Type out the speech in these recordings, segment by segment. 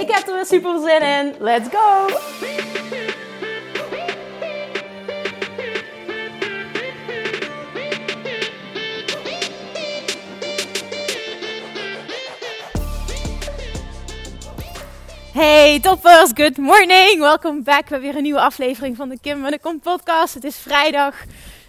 Ik heb er weer super zin in. Let's go! Hey toppers, good morning. Welkom back bij weer een nieuwe aflevering van de Kim en de Kom podcast. Het is vrijdag,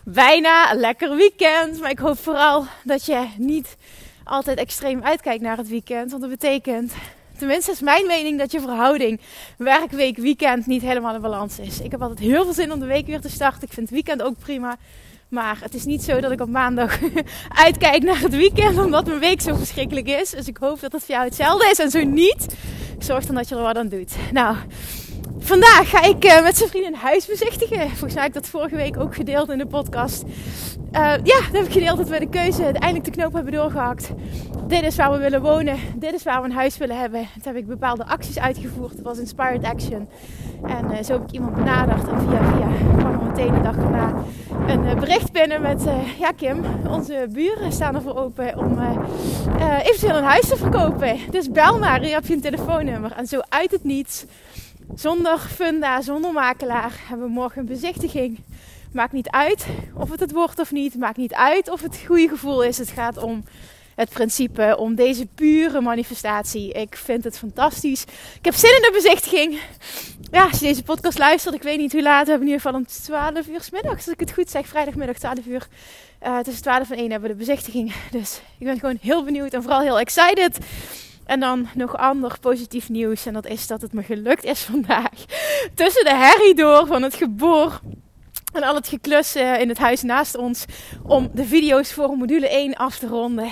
bijna een lekker weekend. Maar ik hoop vooral dat je niet altijd extreem uitkijkt naar het weekend. Want dat betekent, tenminste is mijn mening, dat je verhouding werkweek, weekend niet helemaal in balans is. Ik heb altijd heel veel zin om de week weer te starten. Ik vind het weekend ook prima. Maar het is niet zo dat ik op maandag uitkijk naar het weekend, omdat mijn week zo verschrikkelijk is. Dus ik hoop dat het voor jou hetzelfde is. En zo niet, zorg dan dat je er wat aan doet. Nou, vandaag ga ik uh, met zijn vriend een huis bezichtigen. Volgens mij heb ik dat vorige week ook gedeeld in de podcast. Uh, ja, dan heb ik gedeeld dat we de keuze uiteindelijk de knoop hebben doorgehakt. Dit is waar we willen wonen. Dit is waar we een huis willen hebben. Toen heb ik bepaalde acties uitgevoerd. Dat was Inspired Action. En uh, zo heb ik iemand benaderd. En via via kwam er meteen de dag daarna een bericht binnen met... ja Kim, onze buren staan ervoor open om eventueel een huis te verkopen. Dus bel maar, hier heb je een telefoonnummer. En zo uit het niets, zonder funda, zonder makelaar, hebben we morgen een bezichtiging. Maakt niet uit of het het wordt of niet. Maakt niet uit of het het goede gevoel is. Het gaat om het principe, om deze pure manifestatie. Ik vind het fantastisch. Ik heb zin in de bezichtiging. Ja, als je deze podcast luistert, ik weet niet hoe laat. We hebben in ieder geval om 12 uur s middags, als ik het goed zeg. Vrijdagmiddag 12 uur. Uh, tussen 12 en 1 hebben we de bezichtiging. Dus ik ben gewoon heel benieuwd en vooral heel excited. En dan nog ander positief nieuws. En dat is dat het me gelukt is vandaag. Tussen de herrie door van het geboor en al het geklus in het huis naast ons om de video's voor module 1 af te ronden.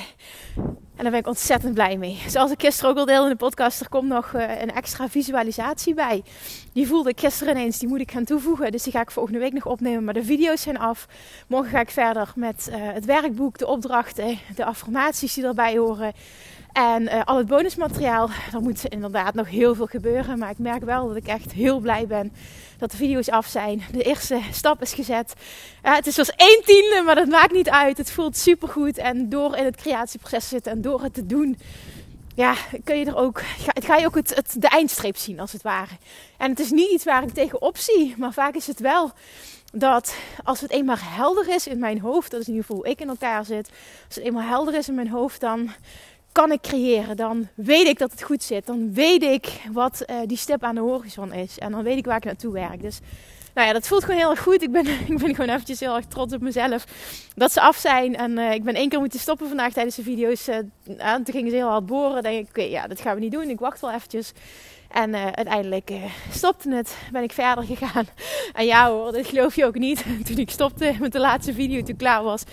En daar ben ik ontzettend blij mee. Zoals ik gisteren ook al deelde in de podcast, er komt nog uh, een extra visualisatie bij. Die voelde ik gisteren ineens, die moet ik gaan toevoegen. Dus die ga ik volgende week nog opnemen. Maar de video's zijn af. Morgen ga ik verder met uh, het werkboek, de opdrachten, de affirmaties die erbij horen. En uh, al het bonusmateriaal, er moet inderdaad nog heel veel gebeuren. Maar ik merk wel dat ik echt heel blij ben dat de video's af zijn. De eerste stap is gezet. Het is pas één tiende, maar dat maakt niet uit. Het voelt supergoed. En door in het creatieproces te zitten en door het te doen, ja, kun je er ook, ga, ga je ook het, het, de eindstreep zien als het ware. En het is niet iets waar ik tegenop zie, maar vaak is het wel dat als het eenmaal helder is in mijn hoofd, dat is in ieder geval hoe ik in elkaar zit, als het eenmaal helder is in mijn hoofd, dan kan ik creëren. Dan weet ik dat het goed zit. Dan weet ik wat uh, die stip aan de horizon is. En dan weet ik waar ik naartoe werk. Dus nou ja, dat voelt gewoon heel erg goed. Ik ben, ik ben gewoon eventjes heel erg trots op mezelf dat ze af zijn. En uh, ik ben één keer moeten stoppen vandaag tijdens de video's. Uh, en toen gingen ze heel hard boren. Dan denk ik, oké, ja, dat gaan we niet doen. Ik wacht wel eventjes. En uiteindelijk stopte het, ben ik verder gegaan. En ja hoor, dat geloof je ook niet. Toen ik stopte met de laatste video, toen klaar was,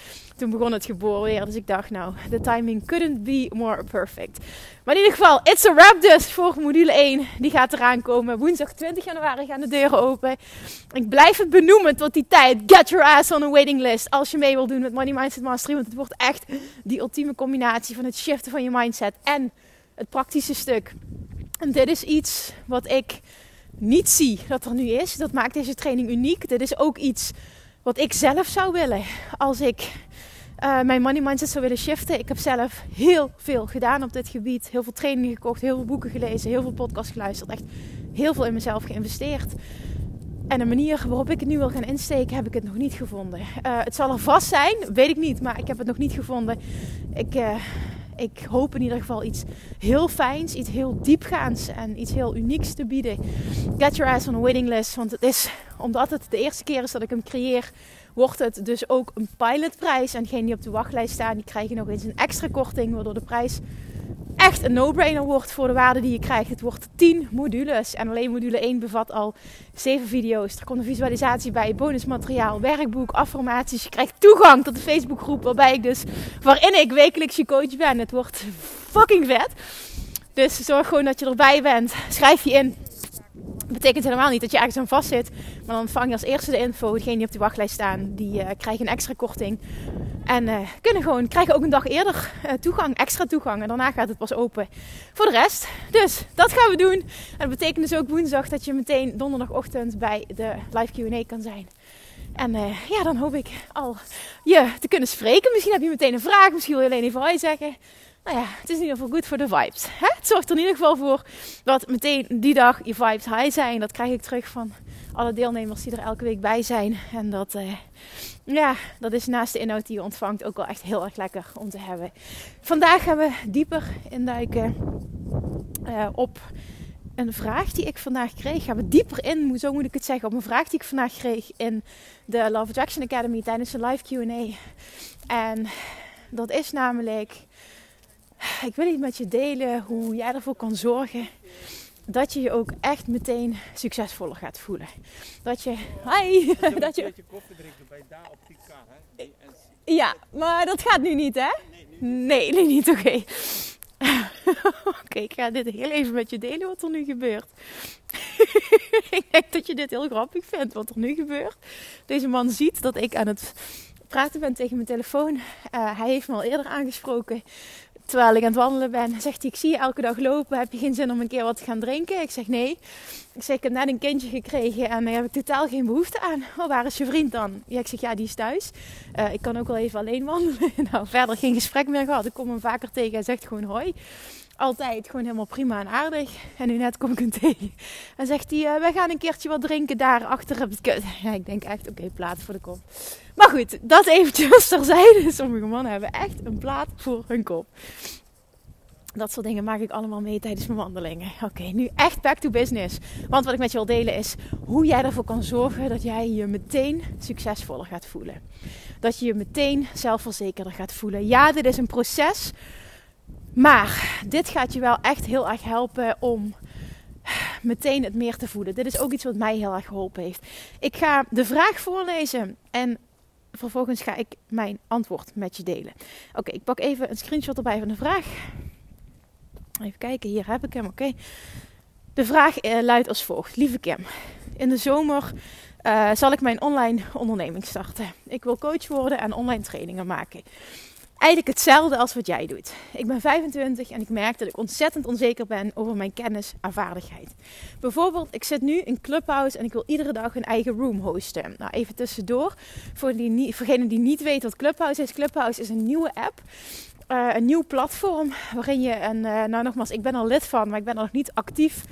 toen begon het geboren weer. Dus ik dacht, nou, de timing couldn't be more perfect. Maar in ieder geval, it's a wrap dus voor module 1. Die gaat eraan komen. Woensdag 20 januari gaan de deuren open. Ik blijf het benoemen tot die tijd. Get your ass on a waiting list. Als je mee wilt doen met Money Mindset Mastery. Want het wordt echt die ultieme combinatie van het shiften van je mindset en het praktische stuk. En dit is iets wat ik niet zie dat er nu is. Dat maakt deze training uniek. Dit is ook iets wat ik zelf zou willen als ik uh, mijn money mindset zou willen shiften. Ik heb zelf heel veel gedaan op dit gebied. Heel veel trainingen gekocht, heel veel boeken gelezen, heel veel podcasts geluisterd. Echt heel veel in mezelf geïnvesteerd. En de manier waarop ik het nu wil gaan insteken, heb ik het nog niet gevonden. Uh, het zal er vast zijn, weet ik niet, maar ik heb het nog niet gevonden. Ik, uh, ik hoop in ieder geval iets heel fijns, iets heel diepgaands en iets heel unieks te bieden. Get your ass on a waiting list. Want het is, omdat het de eerste keer is dat ik hem creëer, wordt het dus ook een pilotprijs. En degenen die op de wachtlijst staan, die krijgen nog eens een extra korting, waardoor de prijs echt een no-brainer wordt voor de waarde die je krijgt. Het wordt 10 modules. En alleen module 1 bevat al 7 video's. Er komt een visualisatie bij, bonusmateriaal, werkboek, affirmaties. Je krijgt toegang tot de Facebookgroep waarbij ik dus, waarin ik wekelijks je coach ben. Het wordt fucking vet. Dus zorg gewoon dat je erbij bent. Schrijf je in. Betekent helemaal niet dat je ergens aan vast zit. Maar dan ontvang je als eerste de info. Degene die op de wachtlijst staan, die uh, krijgen een extra korting. En uh, kunnen gewoon, krijgen ook een dag eerder uh, toegang, extra toegang. En daarna gaat het pas open voor de rest. Dus dat gaan we doen. En dat betekent dus ook woensdag dat je meteen donderdagochtend bij de live Q&A kan zijn. En ja, dan hoop ik al je te kunnen spreken. Misschien heb je meteen een vraag. Misschien wil je alleen even hoi zeggen. Nou ja, het is in ieder geval goed voor de vibes. Het zorgt er in ieder geval voor dat meteen die dag je vibes high zijn. Dat krijg ik terug van alle deelnemers die er elke week bij zijn. En dat, uh, ja, dat is naast de inhoud die je ontvangt ook wel echt heel erg lekker om te hebben. Vandaag gaan we dieper induiken uh, op een vraag die ik vandaag kreeg. Gaan we dieper in, zo moet ik het zeggen, op een vraag die ik vandaag kreeg in de Love Attraction Academy tijdens de live QA. En dat is namelijk, ik wil iets met je delen hoe jij ervoor kan zorgen dat je je ook echt meteen succesvoller gaat voelen. Dat je, hi, dat je. je koffie drinken bij daar op die kar, hè? Ja, maar dat gaat nu niet, hè? Nee, nee, niet. Oké. Oké, ik ga dit heel even met je delen wat er nu gebeurt. ik denk dat je dit heel grappig vindt wat er nu gebeurt. Deze man ziet dat ik aan het praten ben tegen mijn telefoon. Uh, hij heeft me al eerder aangesproken terwijl ik aan het wandelen ben, zegt hij: Ik zie je elke dag lopen. Heb je geen zin om een keer wat te gaan drinken? Ik zeg nee. Ik zeg: Ik heb net een kindje gekregen en daar heb ik totaal geen behoefte aan. Oh, waar is je vriend dan? Ja, ik zeg: Ja, die is thuis. Uh, ik kan ook wel even alleen wandelen. nou, verder geen gesprek meer gehad. Ik kom hem vaker tegen en zegt gewoon hoi altijd gewoon helemaal prima en aardig. En nu net kom ik hem tegen. En zegt hij, uh, wij gaan een keertje wat drinken daar achter het kut. Ik denk echt, oké, okay, plaat voor de kop. Maar goed, dat eventjes terzijde. Sommige mannen hebben echt een plaat voor hun kop. Dat soort dingen maak ik allemaal mee tijdens mijn wandelingen. Oké, nu echt back to business. Want wat ik met je wil delen is hoe jij ervoor kan zorgen dat jij je meteen succesvoller gaat voelen. Dat je je meteen zelfverzekerder gaat voelen. Ja, dit is een proces maar dit gaat je wel echt heel erg helpen om meteen het meer te voelen. Dit is ook iets wat mij heel erg geholpen heeft. Ik ga de vraag voorlezen en vervolgens ga ik mijn antwoord met je delen. Oké, ik pak even een screenshot erbij van de vraag. Even kijken, hier heb ik hem. Oké. De vraag eh, luidt als volgt: Lieve Kim, in de zomer uh, zal ik mijn online onderneming starten. Ik wil coach worden en online trainingen maken eigenlijk hetzelfde als wat jij doet. Ik ben 25 en ik merk dat ik ontzettend onzeker ben over mijn kennis en vaardigheid. Bijvoorbeeld, ik zit nu in Clubhouse en ik wil iedere dag een eigen room hosten. Nou, even tussendoor, voor, die, voorgenen die niet weten wat Clubhouse is. Clubhouse is een nieuwe app. Uh, een nieuw platform waarin je, en uh, nou nogmaals, ik ben er lid van, maar ik ben er nog niet actief,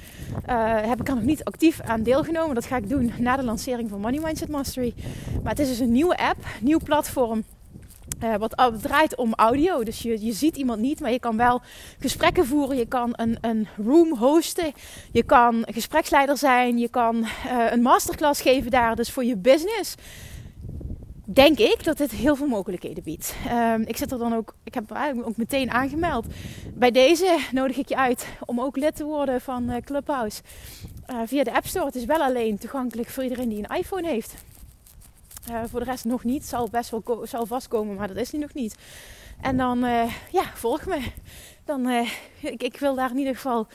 uh, heb ik er nog niet actief aan deelgenomen. Dat ga ik doen na de lancering van Money Mindset Mastery. Maar het is dus een nieuwe app, nieuw platform uh, wat draait om audio. Dus je, je ziet iemand niet, maar je kan wel gesprekken voeren. Je kan een, een room hosten. Je kan gespreksleider zijn. Je kan uh, een masterclass geven daar. Dus voor je business denk ik dat dit heel veel mogelijkheden biedt. Um, ik zit er dan ook, ik heb ook meteen aangemeld. Bij deze nodig ik je uit om ook lid te worden van uh, Clubhouse. via de App Store. Het is wel alleen toegankelijk voor iedereen die een iPhone heeft. Uh, voor de rest nog niet. Zal best wel zal vastkomen, maar dat is nu nog niet. En dan, uh, ja, volg me. Dan, uh, ik, ik, wil daar in ieder geval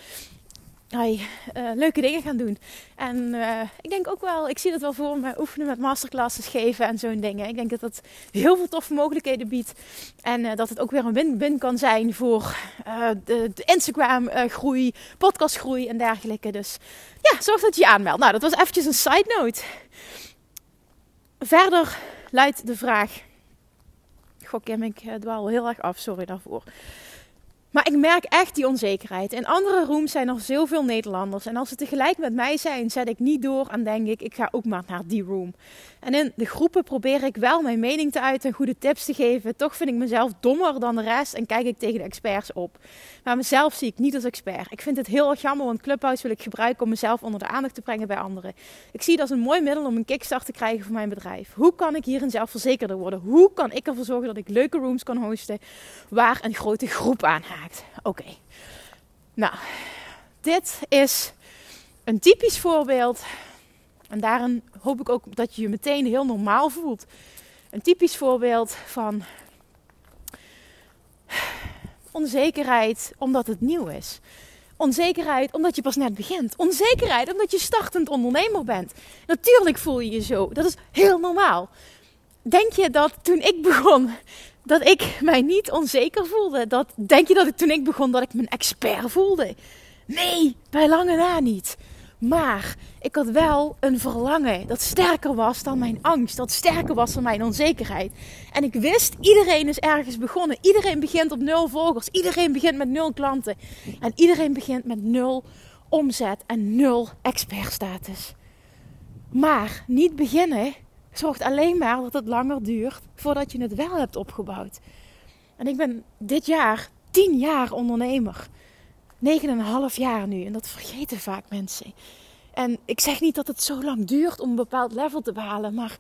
leuke dingen gaan doen. En ik denk ook wel, ik zie dat wel voor me, oefenen met masterclasses geven en zo'n dingen. Ik denk dat dat heel veel toffe mogelijkheden biedt. En dat het ook weer een win-win kan zijn voor de, de Instagram-groei, podcastgroei en dergelijke. Dus ja, zorg dat je je aanmeldt. Nou, dat was eventjes een side note. Verder luidt de vraag. Goh, Kim, ik eh, dwaal heel erg af, sorry daarvoor. Maar ik merk echt die onzekerheid. In andere rooms zijn er zoveel Nederlanders. En als ze tegelijk met mij zijn, zet ik niet door en denk ik, ik ga ook maar naar die room. En in de groepen probeer ik wel mijn mening te uiten en goede tips te geven. Toch vind ik mezelf dommer dan de rest en kijk ik tegen de experts op. Maar mezelf zie ik niet als expert. Ik vind het heel erg jammer, want Clubhouse wil ik gebruiken om mezelf onder de aandacht te brengen bij anderen. Ik zie het als een mooi middel om een kickstart te krijgen voor mijn bedrijf. Hoe kan ik hierin zelfverzekerder worden? Hoe kan ik ervoor zorgen dat ik leuke rooms kan hosten waar een grote groep aan haakt? Oké. Nou, dit is een typisch voorbeeld. En daarin hoop ik ook dat je je meteen heel normaal voelt. Een typisch voorbeeld van onzekerheid omdat het nieuw is. Onzekerheid omdat je pas net begint. Onzekerheid omdat je startend ondernemer bent. Natuurlijk voel je je zo. Dat is heel normaal. Denk je dat toen ik begon, dat ik mij niet onzeker voelde? Dat, denk je dat ik toen ik begon, dat ik me een expert voelde? Nee, bij lange na niet. Maar ik had wel een verlangen dat sterker was dan mijn angst, dat sterker was dan mijn onzekerheid. En ik wist, iedereen is ergens begonnen. Iedereen begint op nul volgers, iedereen begint met nul klanten. En iedereen begint met nul omzet en nul expertstatus. Maar niet beginnen zorgt alleen maar dat het langer duurt voordat je het wel hebt opgebouwd. En ik ben dit jaar tien jaar ondernemer. 9,5 jaar nu. En dat vergeten vaak mensen. En ik zeg niet dat het zo lang duurt om een bepaald level te behalen. Maar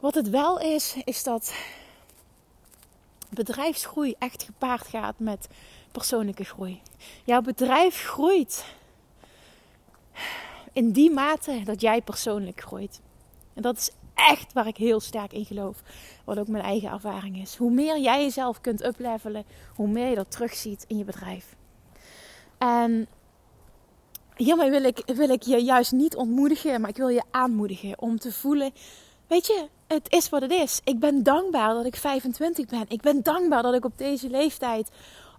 wat het wel is, is dat bedrijfsgroei echt gepaard gaat met persoonlijke groei. Jouw bedrijf groeit in die mate dat jij persoonlijk groeit. En dat is echt waar ik heel sterk in geloof. Wat ook mijn eigen ervaring is. Hoe meer jij jezelf kunt uplevelen, hoe meer je dat terugziet in je bedrijf. En hiermee wil ik, wil ik je juist niet ontmoedigen, maar ik wil je aanmoedigen om te voelen. Weet je, het is wat het is. Ik ben dankbaar dat ik 25 ben. Ik ben dankbaar dat ik op deze leeftijd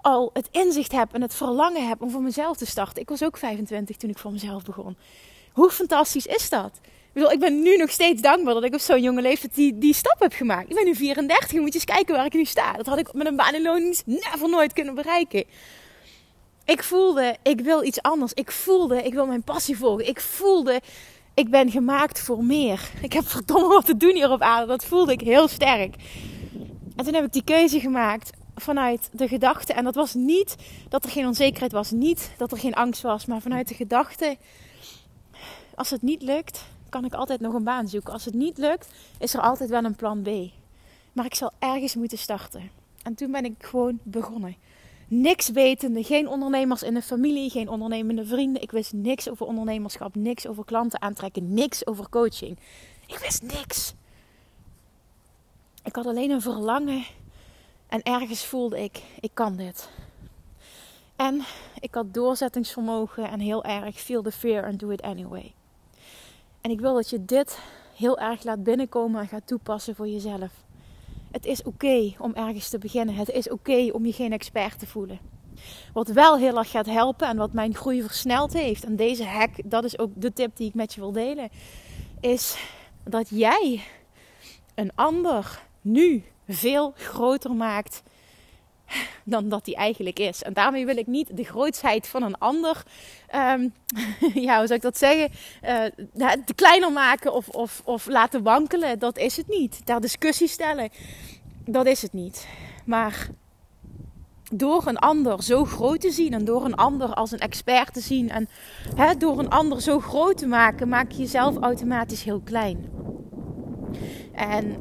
al het inzicht heb en het verlangen heb om voor mezelf te starten. Ik was ook 25 toen ik voor mezelf begon. Hoe fantastisch is dat? Ik ben nu nog steeds dankbaar dat ik op zo'n jonge leeftijd die, die stap heb gemaakt. Ik ben nu 34 en moet je eens kijken waar ik nu sta. Dat had ik met een baan in loondienst never nooit kunnen bereiken. Ik voelde, ik wil iets anders. Ik voelde, ik wil mijn passie volgen. Ik voelde, ik ben gemaakt voor meer. Ik heb verdomme wat te doen hier op aarde. Dat voelde ik heel sterk. En toen heb ik die keuze gemaakt vanuit de gedachte. En dat was niet dat er geen onzekerheid was. Niet dat er geen angst was. Maar vanuit de gedachte. Als het niet lukt, kan ik altijd nog een baan zoeken. Als het niet lukt, is er altijd wel een plan B. Maar ik zal ergens moeten starten. En toen ben ik gewoon begonnen niks wetende, geen ondernemers in de familie, geen ondernemende vrienden. Ik wist niks over ondernemerschap, niks over klanten aantrekken, niks over coaching. Ik wist niks. Ik had alleen een verlangen en ergens voelde ik, ik kan dit. En ik had doorzettingsvermogen en heel erg feel the fear and do it anyway. En ik wil dat je dit heel erg laat binnenkomen en gaat toepassen voor jezelf. Het is oké om ergens te beginnen. Het is oké om je geen expert te voelen. Wat wel heel erg gaat helpen en wat mijn groei versneld heeft, en deze hack, dat is ook de tip die ik met je wil delen, is dat jij een ander nu veel groter maakt dan dat hij eigenlijk is. En daarmee wil ik niet de grootsheid van een ander, um, ja, hoe zou ik dat zeggen, uh, te kleiner maken of, of, of laten wankelen. Dat is het niet. Daar discussie stellen, dat is het niet. Maar door een ander zo groot te zien en door een ander als een expert te zien en door een ander zo groot te maken, maak je jezelf automatisch heel klein. En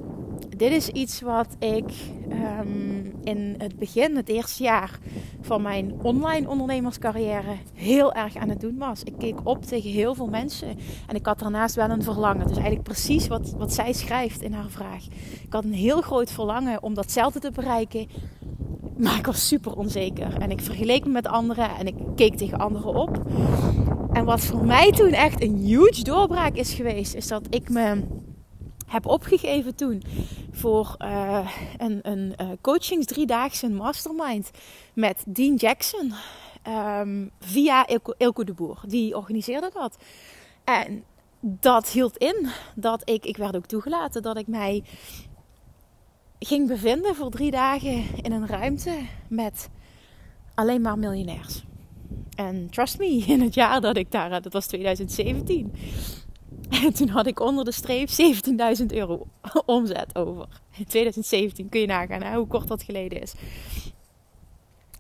dit is iets wat ik um, in het begin, het eerste jaar van mijn online ondernemerscarrière, heel erg aan het doen was. Ik keek op tegen heel veel mensen en ik had daarnaast wel een verlangen. Dus eigenlijk precies wat, wat zij schrijft in haar vraag. Ik had een heel groot verlangen om datzelfde te bereiken. Maar ik was super onzeker. En ik vergeleek me met anderen en ik keek tegen anderen op. En wat voor mij toen echt een huge doorbraak is geweest, is dat ik me heb opgegeven toen voor uh, een, een uh, coachings driedaagse mastermind met Dean Jackson um, via Ilko, de Boer. Die organiseerde dat. En dat hield in dat ik, ik werd ook toegelaten, dat ik mij ging bevinden voor drie dagen in een ruimte met alleen maar miljonairs. En trust me, in het jaar dat ik daar, dat was 2017 en toen had ik onder de streep 17.000 euro omzet over. In 2017 kun je nagaan hoe kort dat geleden is.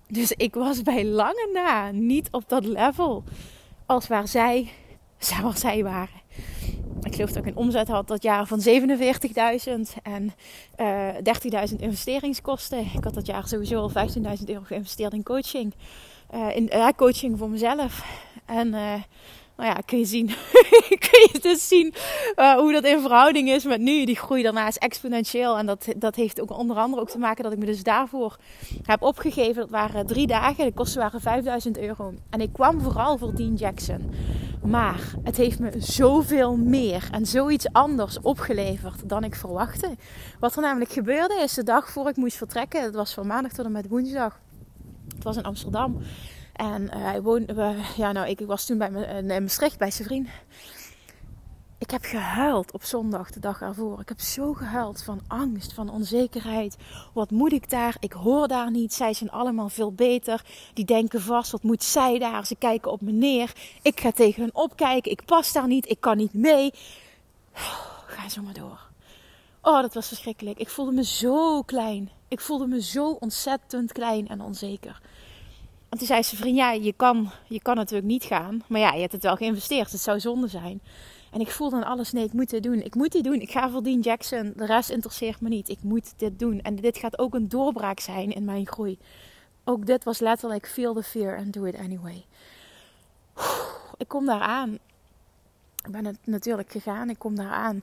Dus ik was bij lange na niet op dat level als waar zij, waar zij waren. Ik geloof dat ik een omzet had dat jaar van 47.000 en uh, eh, 30.000 investeringskosten. Ik had dat jaar sowieso al 15.000 euro geïnvesteerd in coaching. Uh, in uh, coaching voor mezelf. En nou ja, kun je zien, kun je dus zien uh, hoe dat in verhouding is met nu. Die groei daarna is exponentieel. En dat, dat heeft ook onder andere ook te maken dat ik me dus daarvoor heb opgegeven. Dat waren drie dagen, de kosten waren 5000 euro. En ik kwam vooral voor Dean Jackson. Maar het heeft me zoveel meer en zoiets anders opgeleverd dan ik verwachtte. Wat er namelijk gebeurde is de dag voor ik moest vertrekken. Het was van maandag tot en met woensdag. Het was in Amsterdam. En uh, hij woonde, ja, nou, ik was toen bij me, in Maastricht bij zijn vriend. Ik heb gehuild op zondag, de dag ervoor. Ik heb zo gehuild van angst, van onzekerheid. Wat moet ik daar? Ik hoor daar niet. Zij zijn allemaal veel beter. Die denken vast, wat moet zij daar? Ze kijken op me neer. Ik ga tegen hen opkijken. Ik pas daar niet. Ik kan niet mee. Ga zo maar door. Oh, dat was verschrikkelijk. Ik voelde me zo klein. Ik voelde me zo ontzettend klein en onzeker. En toen zei ze, vriend, ja, je kan, je kan natuurlijk niet gaan. Maar ja, je hebt het wel geïnvesteerd. Het zou zonde zijn. En ik voelde dan alles, nee, ik moet dit doen. Ik moet dit doen. Ik ga voor Dean Jackson. De rest interesseert me niet. Ik moet dit doen. En dit gaat ook een doorbraak zijn in mijn groei. Ook dit was letterlijk feel the fear and do it anyway. Ik kom daar aan. Ik ben het natuurlijk gegaan. Ik kom daar aan.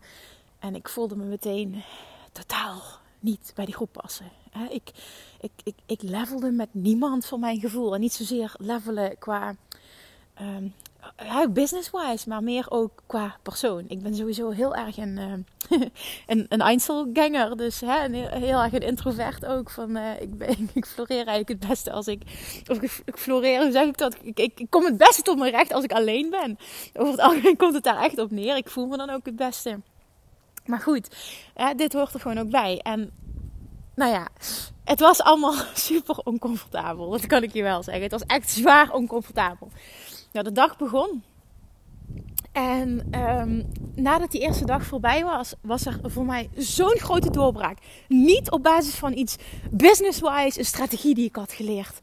En ik voelde me meteen totaal niet bij die groep passen. Ik, ik, ik, ik levelde met niemand voor mijn gevoel. En niet zozeer levelen qua um, business-wise, maar meer ook qua persoon. Ik ben sowieso heel erg een, uh, een, een Einzelganger. Dus heel, erg een introvert ook. Van, uh, ik, ben, ik floreer eigenlijk het beste als ik... Of ik, floreer, hoe zeg ik dat? Ik, ik, kom het beste tot mijn recht als ik alleen ben. Over het algemeen komt het daar echt op neer. Ik voel me dan ook het beste. Maar goed, hè, dit hoort er gewoon ook bij. En nou ja, het was allemaal super oncomfortabel. Dat kan ik je wel zeggen. Het was echt zwaar oncomfortabel. Nou, de dag begon. En um, nadat die eerste dag voorbij was, was er voor mij zo'n grote doorbraak. Niet op basis van iets business-wise, een strategie die ik had geleerd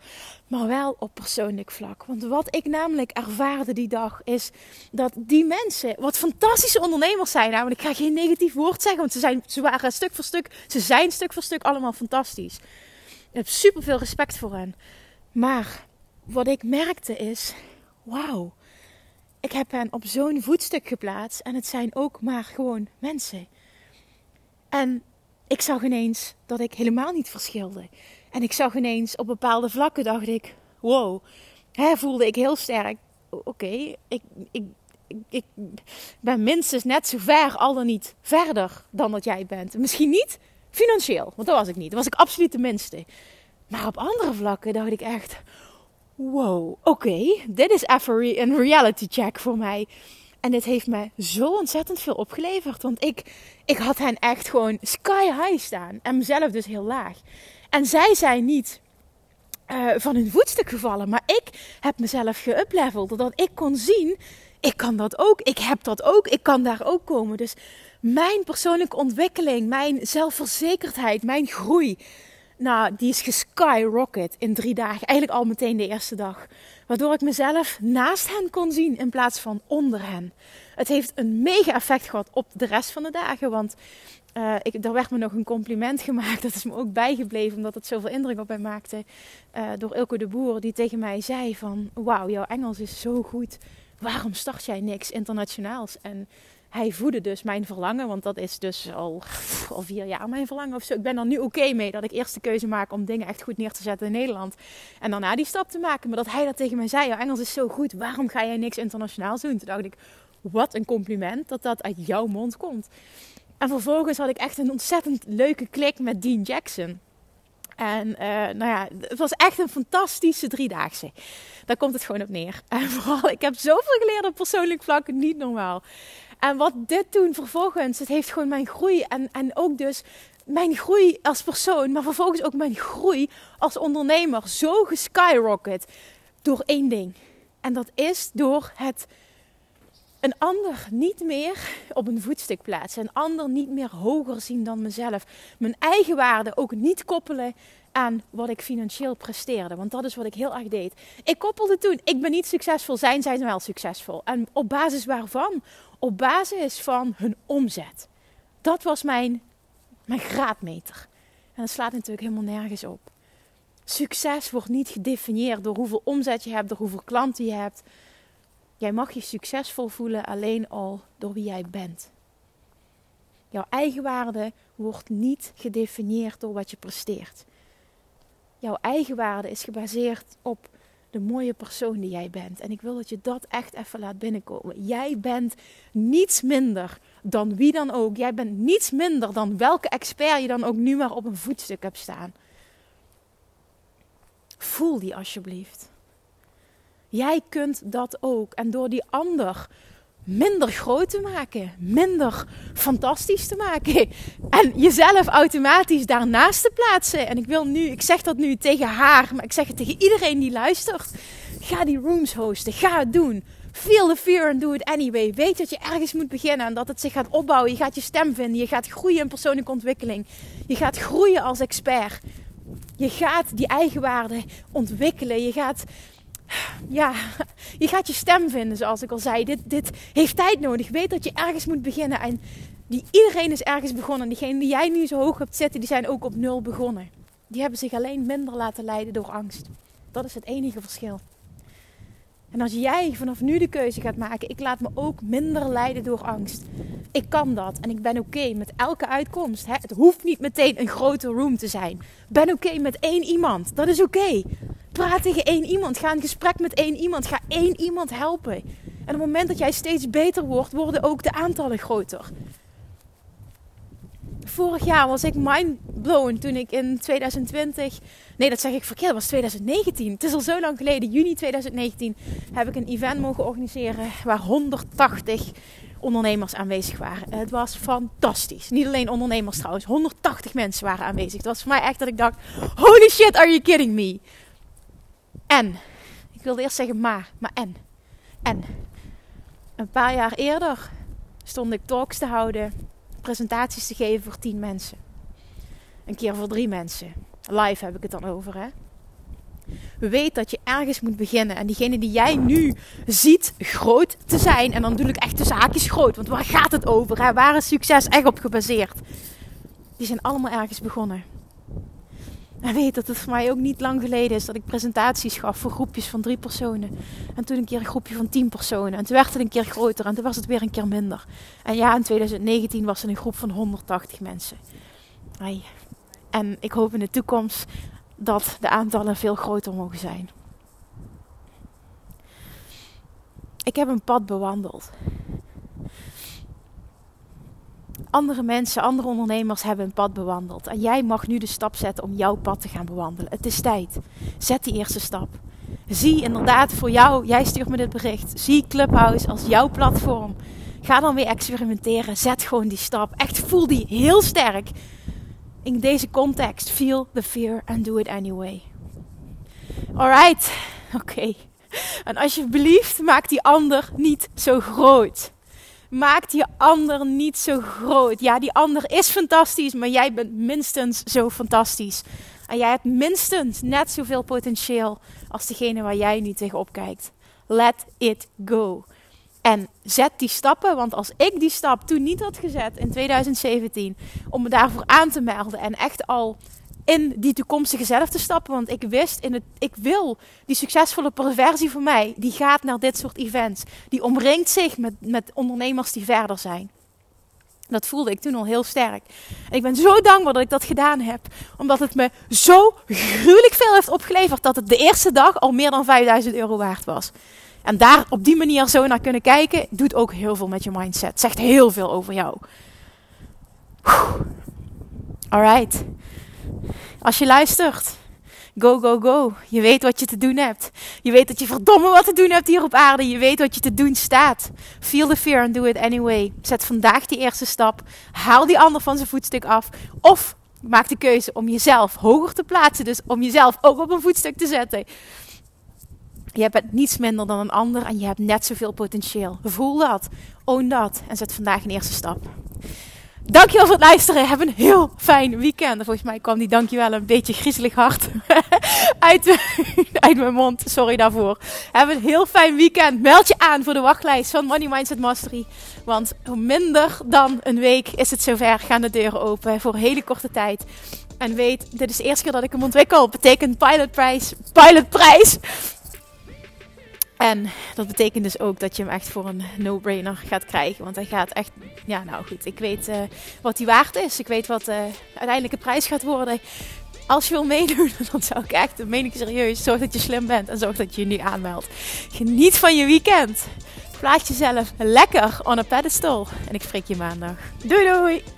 maar wel op persoonlijk vlak. Want wat ik namelijk ervaarde die dag is dat die mensen, wat fantastische ondernemers zijn, namelijk ik ga geen negatief woord zeggen, want ze, zijn, ze waren stuk voor stuk, ze zijn stuk voor stuk allemaal fantastisch. Ik heb super veel respect voor hen. Maar wat ik merkte is, wauw, ik heb hen op zo'n voetstuk geplaatst en het zijn ook maar gewoon mensen. En ik zag ineens dat ik helemaal niet verschilde. En ik zag ineens op bepaalde vlakken, dacht ik, wow, hè, voelde ik heel sterk. Oké, ik, ik, ik, ben minstens net zo ver, al dan niet verder dan dat jij bent. Misschien niet financieel, want dat was ik niet. Dat was ik absoluut de minste. Maar op andere vlakken dacht ik echt, wow, oké, dit is even een reality check voor mij. En dit heeft mij zo ontzettend veel opgeleverd. Want ik, ik had hen echt gewoon sky high staan. En mezelf dus heel laag. En zij zijn niet uh, van hun voetstuk gevallen. Maar ik heb mezelf geupleveld. Doordat ik kon zien, ik kan dat ook. Ik heb dat ook. Ik kan daar ook komen. Dus mijn persoonlijke ontwikkeling, mijn zelfverzekerdheid, mijn groei. Nou, die is geskyrocket in drie dagen. Eigenlijk al meteen de eerste dag. Waardoor ik mezelf naast hen kon zien in plaats van onder hen. Het heeft een mega effect gehad op de rest van de dagen. Want uh, ik, er werd me nog een compliment gemaakt. Dat is me ook bijgebleven, omdat het zoveel indruk op mij maakte. Uh, door Ilko de Boer, die tegen mij zei van... Wauw, jouw Engels is zo goed. Waarom start jij niks internationaals? En hij voedde dus mijn verlangen. Want dat is dus al, al vier jaar mijn verlangen of zo. Ik ben er nu oké mee dat ik eerst de keuze maak om dingen echt goed neer te zetten in Nederland. En daarna die stap te maken. Maar dat hij dat tegen mij zei. Jouw Engels is zo goed. Waarom ga jij niks internationaals doen? Toen dacht ik, wat een compliment dat dat uit jouw mond komt. En vervolgens had ik echt een ontzettend leuke klik met Dean Jackson. En uh, nou ja, het was echt een fantastische driedaagse. Daar komt het gewoon op neer. En vooral, ik heb zoveel geleerd op persoonlijk vlak, niet normaal. En wat dit toen vervolgens, het heeft gewoon mijn groei en, en ook dus mijn groei als persoon, maar vervolgens ook mijn groei als ondernemer zo geskyrocket door één ding. En dat is door het een ander niet meer op een voetstuk plaatsen. Een ander niet meer hoger zien dan mezelf. Mijn eigen waarde ook niet koppelen aan wat ik financieel presteerde. Want dat is wat ik heel erg deed. Ik koppelde toen, ik ben niet succesvol, zijn zij wel succesvol. En op basis waarvan? Op basis van hun omzet. Dat was mijn, mijn graadmeter. En dat slaat natuurlijk helemaal nergens op. Succes wordt niet gedefinieerd door hoeveel omzet je hebt, door hoeveel klanten je hebt Jij mag je succesvol voelen alleen al door wie jij bent. Jouw eigenwaarde wordt niet gedefinieerd door wat je presteert. Jouw eigenwaarde is gebaseerd op de mooie persoon die jij bent. En ik wil dat je dat echt even laat binnenkomen. Jij bent niets minder dan wie dan ook. Jij bent niets minder dan welke expert je dan ook nu maar op een voetstuk hebt staan. Voel die alsjeblieft. Jij kunt dat ook. En door die ander minder groot te maken, minder fantastisch te maken en jezelf automatisch daarnaast te plaatsen. En ik wil nu, ik zeg dat nu tegen haar, maar ik zeg het tegen iedereen die luistert. Ga die rooms hosten, ga het doen. Feel the fear and do it anyway. Weet dat je ergens moet beginnen en dat het zich gaat opbouwen. Je gaat je stem vinden, je gaat groeien in persoonlijke ontwikkeling. Je gaat groeien als expert. Je gaat die eigenwaarde ontwikkelen. Je gaat ja, je gaat je stem vinden, zoals ik al zei. Dit, dit heeft tijd nodig. Weet dat je ergens moet beginnen. En die, iedereen is ergens begonnen. En diegenen die jij nu zo hoog hebt zitten, die zijn ook op nul begonnen. Die hebben zich alleen minder laten leiden door angst. Dat is het enige verschil. En als jij vanaf nu de keuze gaat maken, ik laat me ook minder leiden door angst. Ik kan dat en ik ben oké met elke uitkomst. Het hoeft niet meteen een grote room te zijn. Ben oké met één iemand. Dat is oké. Praat tegen één iemand. Ga in gesprek met één iemand. Ga één iemand helpen. En op het moment dat jij steeds beter wordt, worden ook de aantallen groter. Vorig jaar was ik mindblown toen ik in 2020. Nee, dat zeg ik verkeerd. Dat was 2019. Het is al zo lang geleden. Juni 2019 heb ik een event mogen organiseren waar 180 ondernemers aanwezig waren. Het was fantastisch. Niet alleen ondernemers trouwens. 180 mensen waren aanwezig. Het was voor mij echt dat ik dacht: holy shit, are you kidding me? En, ik wilde eerst zeggen maar, maar en. En, een paar jaar eerder stond ik talks te houden, presentaties te geven voor tien mensen. Een keer voor drie mensen. Live heb ik het dan over, hè. Weet dat je ergens moet beginnen. En diegene die jij nu ziet groot te zijn. En dan bedoel ik echt de zaakjes groot. Want waar gaat het over? Waar is succes echt op gebaseerd? Die zijn allemaal ergens begonnen. En weet dat het voor mij ook niet lang geleden is dat ik presentaties gaf voor groepjes van drie personen. En toen een keer een groepje van tien personen. En toen werd het een keer groter en toen was het weer een keer minder. En ja, in 2019 was het een groep van 180 mensen. En ik hoop in de toekomst dat de aantallen veel groter mogen zijn. Ik heb een pad bewandeld. Andere mensen, andere ondernemers hebben een pad bewandeld. En jij mag nu de stap zetten om jouw pad te gaan bewandelen. Het is tijd. Zet die eerste stap. Zie inderdaad voor jou, jij stuurt me dit bericht. Zie Clubhouse als jouw platform. Ga dan weer experimenteren. Zet gewoon die stap. Echt voel die heel sterk. In deze context. Feel the fear and do it anyway. Alright. Oké. En alsjeblieft, maak die ander niet zo groot. Maak die ander niet zo groot. Ja, die ander is fantastisch, maar jij bent minstens zo fantastisch. En jij hebt minstens net zoveel potentieel als degene waar jij nu tegenop kijkt. Let it go. En zet die stappen, want als ik die stap toen niet had gezet in 2017 om me daarvoor aan te melden en echt al in die toekomstige zelf te stappen. Want ik wist, in het, ik wil die succesvolle perversie voor mij, die gaat naar dit soort events. Die omringt zich met, met ondernemers die verder zijn. Dat voelde ik toen al heel sterk. Ik ben zo dankbaar dat ik dat gedaan heb. Omdat het me zo gruwelijk veel heeft opgeleverd dat het de eerste dag al meer dan 5000 euro waard was. En daar op die manier zo naar kunnen kijken, doet ook heel veel met je mindset. Zegt heel veel over jou. Alright. Als je luistert, go, go, go. Je weet wat je te doen hebt. Je weet dat je verdomme wat te doen hebt hier op aarde. Je weet wat je te doen staat. Feel the fear and do it anyway. Zet vandaag die eerste stap. Haal die ander van zijn voetstuk af. Of maak de keuze om jezelf hoger te plaatsen. Dus om jezelf ook op een voetstuk te zetten. Je bent niets minder dan een ander en je hebt net zoveel potentieel. Voel dat, own dat en zet vandaag een eerste stap. Dankjewel voor het luisteren. Heb een heel fijn weekend. Volgens mij kwam die dankjewel een beetje griezelig hard uit, mijn mond. Sorry daarvoor. Heb een heel fijn weekend. Meld je aan voor de wachtlijst van Money Mindset Mastery. Want minder dan een week is het zover. Gaan de deuren open voor een hele korte tijd. En weet, dit is de eerste keer dat ik hem ontwikkel. Betekent pilotprijs. Pilotprijs. En dat betekent dus ook dat je hem echt voor een no-brainer gaat krijgen. Want hij gaat echt, ja nou goed, ik weet uh, wat hij waard is. Ik weet wat de uh, uiteindelijke prijs gaat worden. Als je wil meedoen, dan zou ik echt, dat meen ik serieus, zorg dat je slim bent en zorg dat je je nu aanmeldt. Geniet van je weekend. Plaats jezelf lekker on a pedestal. En ik spreek je maandag. Doei doei!